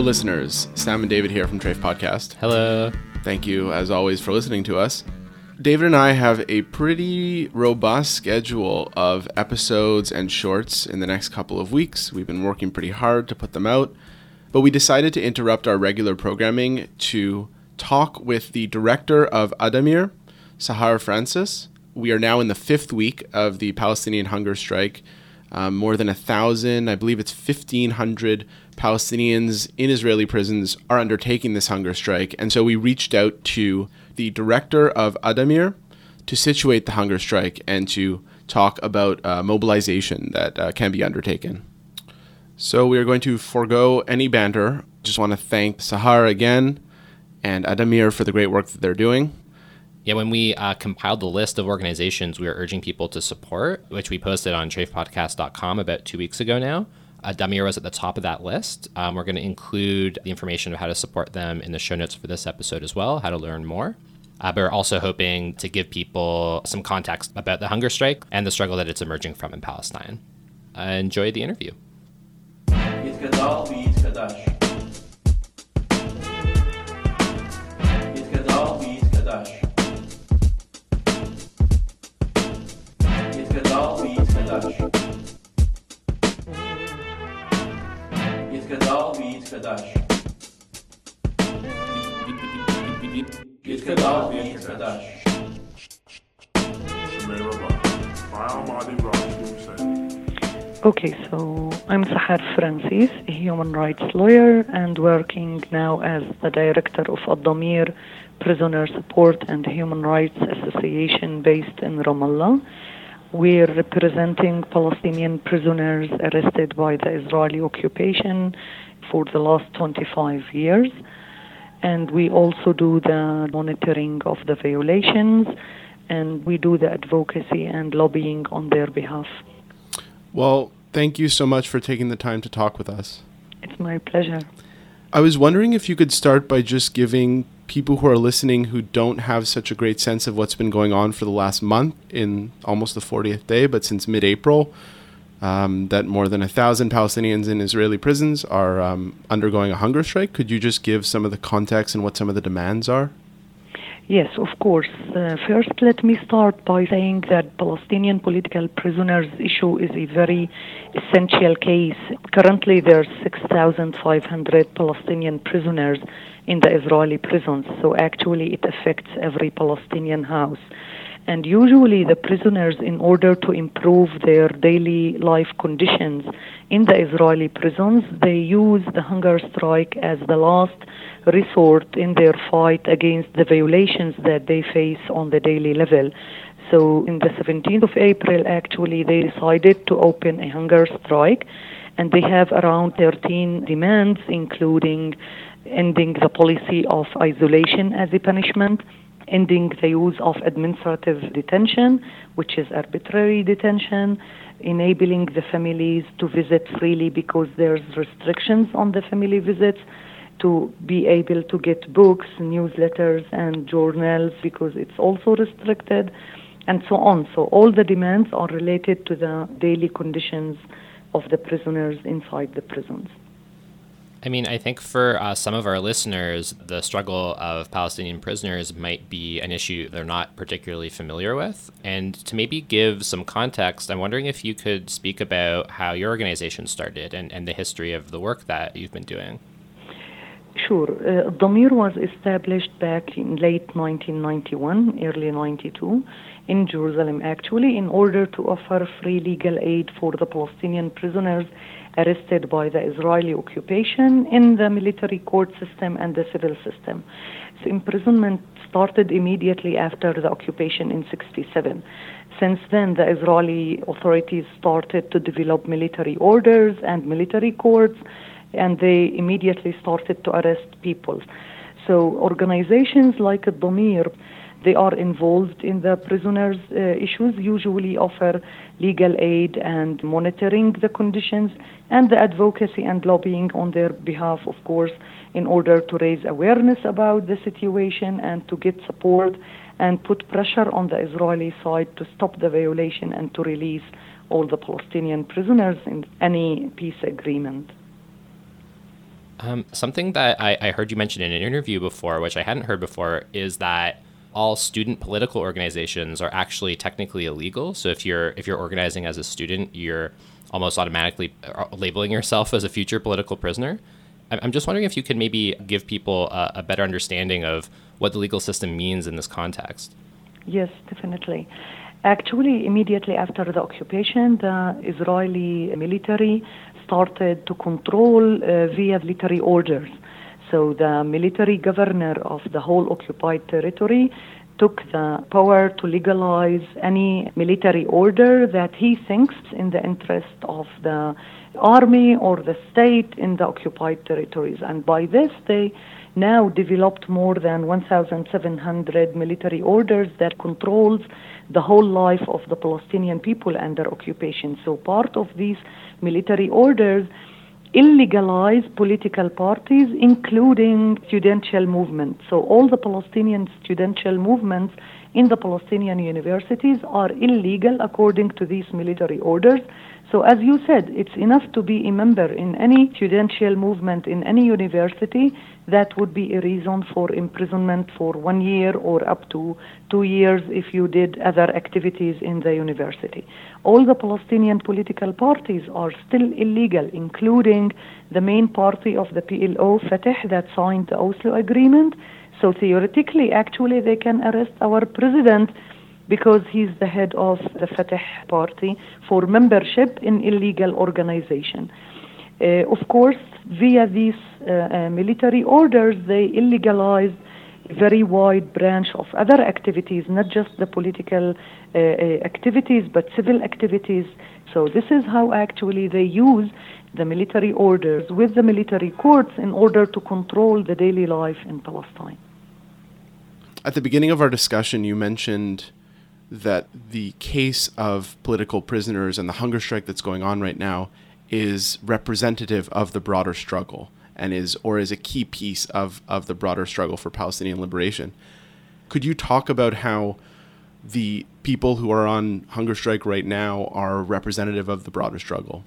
Hello, listeners. Sam and David here from Treyf Podcast. Hello. Thank you, as always, for listening to us. David and I have a pretty robust schedule of episodes and shorts in the next couple of weeks. We've been working pretty hard to put them out, but we decided to interrupt our regular programming to talk with the director of Addameer, Sahar Francis. We are now in the fifth week of the Palestinian hunger strike. Um, more than a thousand, I believe it's 1,500 Palestinians in Israeli prisons are undertaking this hunger strike. And so we reached out to the director of Addameer to situate the hunger strike and to talk about uh, mobilization that uh, can be undertaken. So we are going to forego any banter. Just want to thank Sahar again and Addameer for the great work that they're doing. Yeah, when we uh, compiled the list of organizations we are urging people to support, which we posted on treyfpodcast.com about two weeks ago now, uh, Damir was at the top of that list. Um, we're going to include the information of how to support them in the show notes for this episode as well, how to learn more. Uh, but we're also hoping to give people some context about the hunger strike and the struggle that it's emerging from in Palestine. Uh, enjoy the interview. Okay, so I'm Sahar Francis, a human rights lawyer and working now as the director of Addameer Prisoner Support and Human Rights Association based in Ramallah. We're representing Palestinian prisoners arrested by the Israeli occupation for the last 25 years. And we also do the monitoring of the violations and we do the advocacy and lobbying on their behalf. Well, thank you so much for taking the time to talk with us. It's my pleasure. I was wondering if you could start by just giving people who are listening who don't have such a great sense of what's been going on for the last month in almost the 40th day, but since mid April, um, that more than a thousand Palestinians in Israeli prisons are um, undergoing a hunger strike. Could you just give some of the context and what some of the demands are? Yes, of course. Uh, first, let me start by saying that Palestinian political prisoners issue is a very essential case. Currently, there are 6,500 Palestinian prisoners in the Israeli prisons, so actually it affects every Palestinian house. And usually, the prisoners, in order to improve their daily life conditions in the Israeli prisons, they use the hunger strike as the last resort in their fight against the violations that they face on the daily level. So, in the 17th of April, actually, they decided to open a hunger strike, and they have around 13 demands, including ending the policy of isolation as a punishment, ending the use of administrative detention, which is arbitrary detention, enabling the families to visit freely because there's restrictions on the family visits, to be able to get books, newsletters, and journals because it's also restricted, and so on. So all the demands are related to the daily conditions of the prisoners inside the prisons. I mean, I think for uh, some of our listeners, the struggle of Palestinian prisoners might be an issue they're not particularly familiar with. And to maybe give some context, I'm wondering if you could speak about how your organization started and, and the history of the work that you've been doing. Sure. Uh, Damir was established back in late 1991, early 92, in Jerusalem, actually, in order to offer free legal aid for the Palestinian prisoners arrested by the Israeli occupation in the military court system and the civil system. So imprisonment started immediately after the occupation in 67. Since then, the Israeli authorities started to develop military orders and military courts, and they immediately started to arrest people. So organizations like Damir they are involved in the prisoners' uh, issues, usually offer legal aid and monitoring the conditions and the advocacy and lobbying on their behalf, of course, in order to raise awareness about the situation and to get support and put pressure on the Israeli side to stop the violation and to release all the Palestinian prisoners in any peace agreement. Um, something that I, I heard you mention in an interview before, which I hadn't heard before, is that all student political organizations are actually technically illegal. So if you're if you're organizing as a student, you're almost automatically uh, labeling yourself as a future political prisoner. I'm just wondering if you could maybe give people a, a better understanding of what the legal system means in this context. Yes, definitely. Actually, immediately after the occupation, the Israeli military started to control uh, via military orders. So the military governor of the whole occupied territory took the power to legalize any military order that he thinks in the interest of the army or the state in the occupied territories. And by this, they now developed more than 1,700 military orders that controls the whole life of the Palestinian people under occupation. So part of these military orders illegalize political parties, including studential movements. So all the Palestinian studential movements in the Palestinian universities are illegal according to these military orders. So, as you said, it's enough to be a member in any studential movement in any university. That would be a reason for imprisonment for one year or up to two years if you did other activities in the university. All the Palestinian political parties are still illegal, including the main party of the PLO, Fatah, that signed the Oslo Agreement. So, theoretically, actually, they can arrest our president because he's the head of the Fatah party for membership in illegal organization. Uh, of course, via these uh, uh, military orders, they illegalized very wide branch of other activities, not just the political uh, activities, but civil activities. So this is how actually they use the military orders with the military courts in order to control the daily life in Palestine. At the beginning of our discussion, you mentioned that the case of political prisoners and the hunger strike that's going on right now is representative of the broader struggle and is or is a key piece of, of the broader struggle for Palestinian liberation. Could you talk about how the people who are on hunger strike right now are representative of the broader struggle?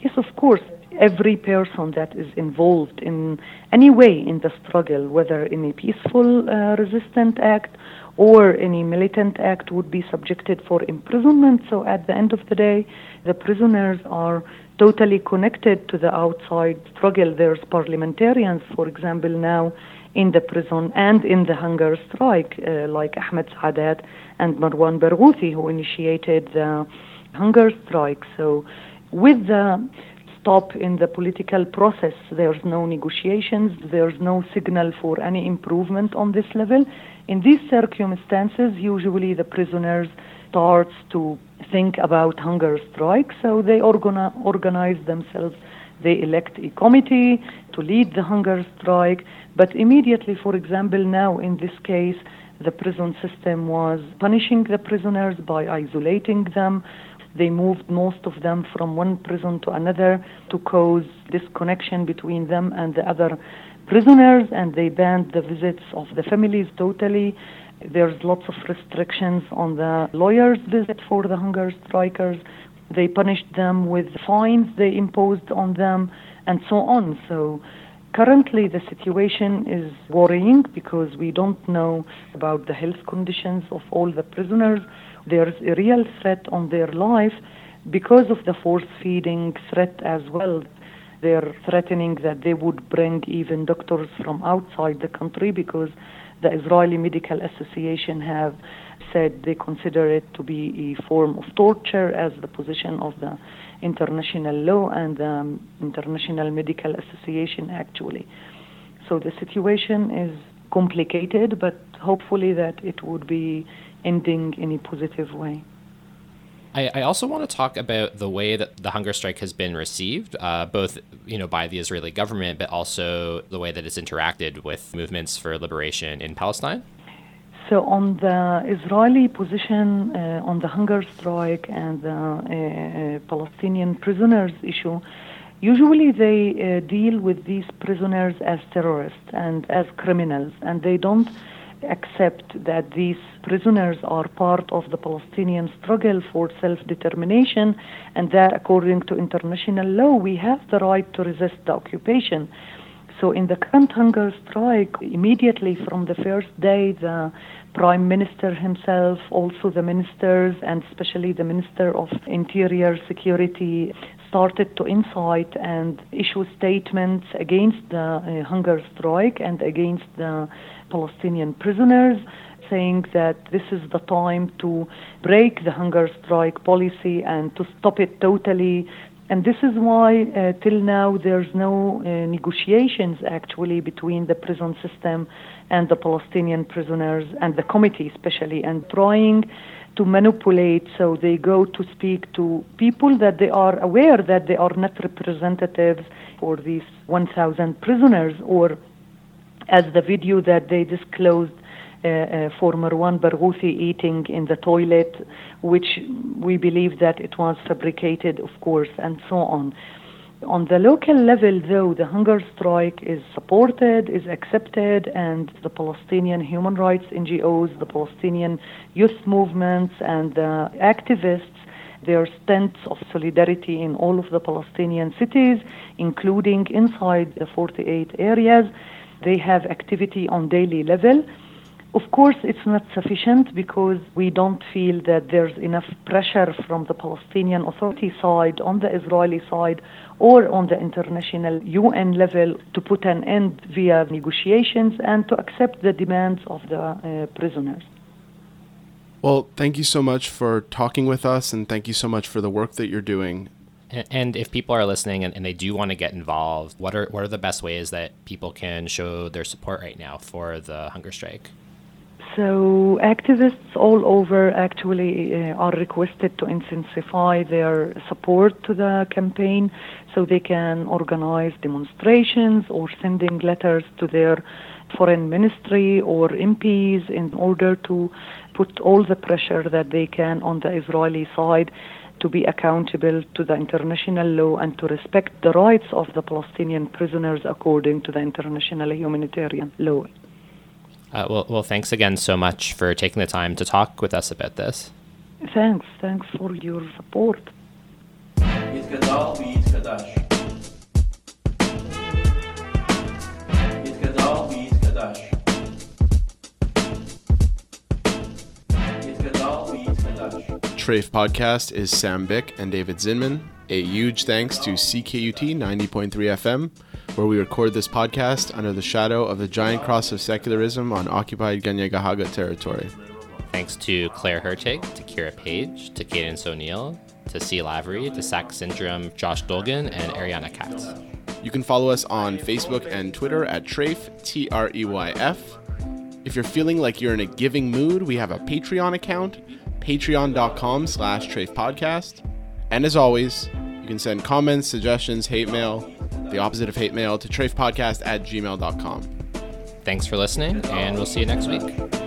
Yes, of course. Every person that is involved in any way in the struggle, whether in a peaceful uh, resistant act or any militant act would be subjected for imprisonment. So at the end of the day, the prisoners are totally connected to the outside struggle. There's parliamentarians, for example, now in the prison and in the hunger strike, uh, like Ahmed Saadat and Marwan Barghouthi, who initiated the hunger strike. So with the stop in the political process. There's no negotiations, there's no signal for any improvement on this level. In these circumstances, usually the prisoners starts to think about hunger strike, so they organi- organize themselves. They elect a committee to lead the hunger strike, but immediately, for example, now in this case, the prison system was punishing the prisoners by isolating them. They moved most of them from one prison to another to cause disconnection between them and the other prisoners and they banned the visits of the families totally. There's lots of restrictions on the lawyers' visit for the hunger strikers. They punished them with fines they imposed on them and so on. So currently the situation is worrying because we don't know about the health conditions of all the prisoners. There's a real threat on their life because of the force feeding threat as well they're threatening that they would bring even doctors from outside the country because the Israeli Medical Association have said they consider it to be a form of torture as the position of the international law and the um, International Medical Association actually. So the situation is complicated, but hopefully that it would be ending in a positive way. I, I, also want to talk about the way that the hunger strike has been received, uh, both you know by the Israeli government, but also the way that it's interacted with movements for liberation in Palestine. So, on the Israeli position uh, on the hunger strike and the uh, uh Palestinian prisoners issue, usually they uh, deal with these prisoners as terrorists and as criminals, and they don't accept that these prisoners are part of the Palestinian struggle for self determination and that according to international law we have the right to resist the occupation. So, in the current hunger strike, immediately from the first day, the Prime Minister himself, also the ministers, and especially the Minister of Interior Security, started to incite and issue statements against the uh, hunger strike and against the Palestinian prisoners, saying that this is the time to break the hunger strike policy and to stop it totally. And this is why, uh, till now, there's no uh, negotiations actually between the prison system and the Palestinian prisoners and the committee, especially, and trying to manipulate. So they go to speak to people that they are aware that they are not representatives for these 1,000 prisoners, or as the video that they disclosed. Uh, uh, for Marwan Barghouthi eating in the toilet, which we believe that it was fabricated, of course, and so on. On the local level, though, the hunger strike is supported, is accepted, and the Palestinian human rights NGOs, the Palestinian youth movements, and the activists, their stance of solidarity in all of the Palestinian cities, including inside the 48 areas. They have activity on daily level. Of course, it's not sufficient because we don't feel that there's enough pressure from the Palestinian Authority side, on the Israeli side, or on the international UN level to put an end via negotiations and to accept the demands of the uh, prisoners. Well, thank you so much for talking with us, and thank you so much for the work that you're doing. And if people are listening and, and, they do want to get involved, what are what are the best ways that people can show their support right now for the hunger strike? So activists all over actually uh, are requested to intensify their support to the campaign so they can organize demonstrations or sending letters to their foreign ministry or MPs in order to put all the pressure that they can on the Israeli side to be accountable to the international law and to respect the rights of the Palestinian prisoners according to the international humanitarian law. Uh, well, well, thanks again so much for taking the time to talk with us about this. Thanks. Thanks for your support. Treyf podcast is Sam Bick and David Zinman. A huge thanks to CKUT 90.3 FM where we record this podcast under the shadow of the giant cross of secularism on occupied Kanien'kehá:ka territory. Thanks to Claire Hertig, to Kira Page, to Cadence O'Neill, to C. Lavery, to Sac Syndrome, Josh Dolgin, and Ariana Katz. You can follow us on Facebook and Twitter at Treyf, T R E Y F. If you're feeling like you're in a giving mood, we have a Patreon account, patreon.com slash Treyf Podcast. And as always, can send comments, suggestions, hate mail, the opposite of hate mail, to treyfpodcast at gmail.com. Thanks for listening, and we'll see you next week.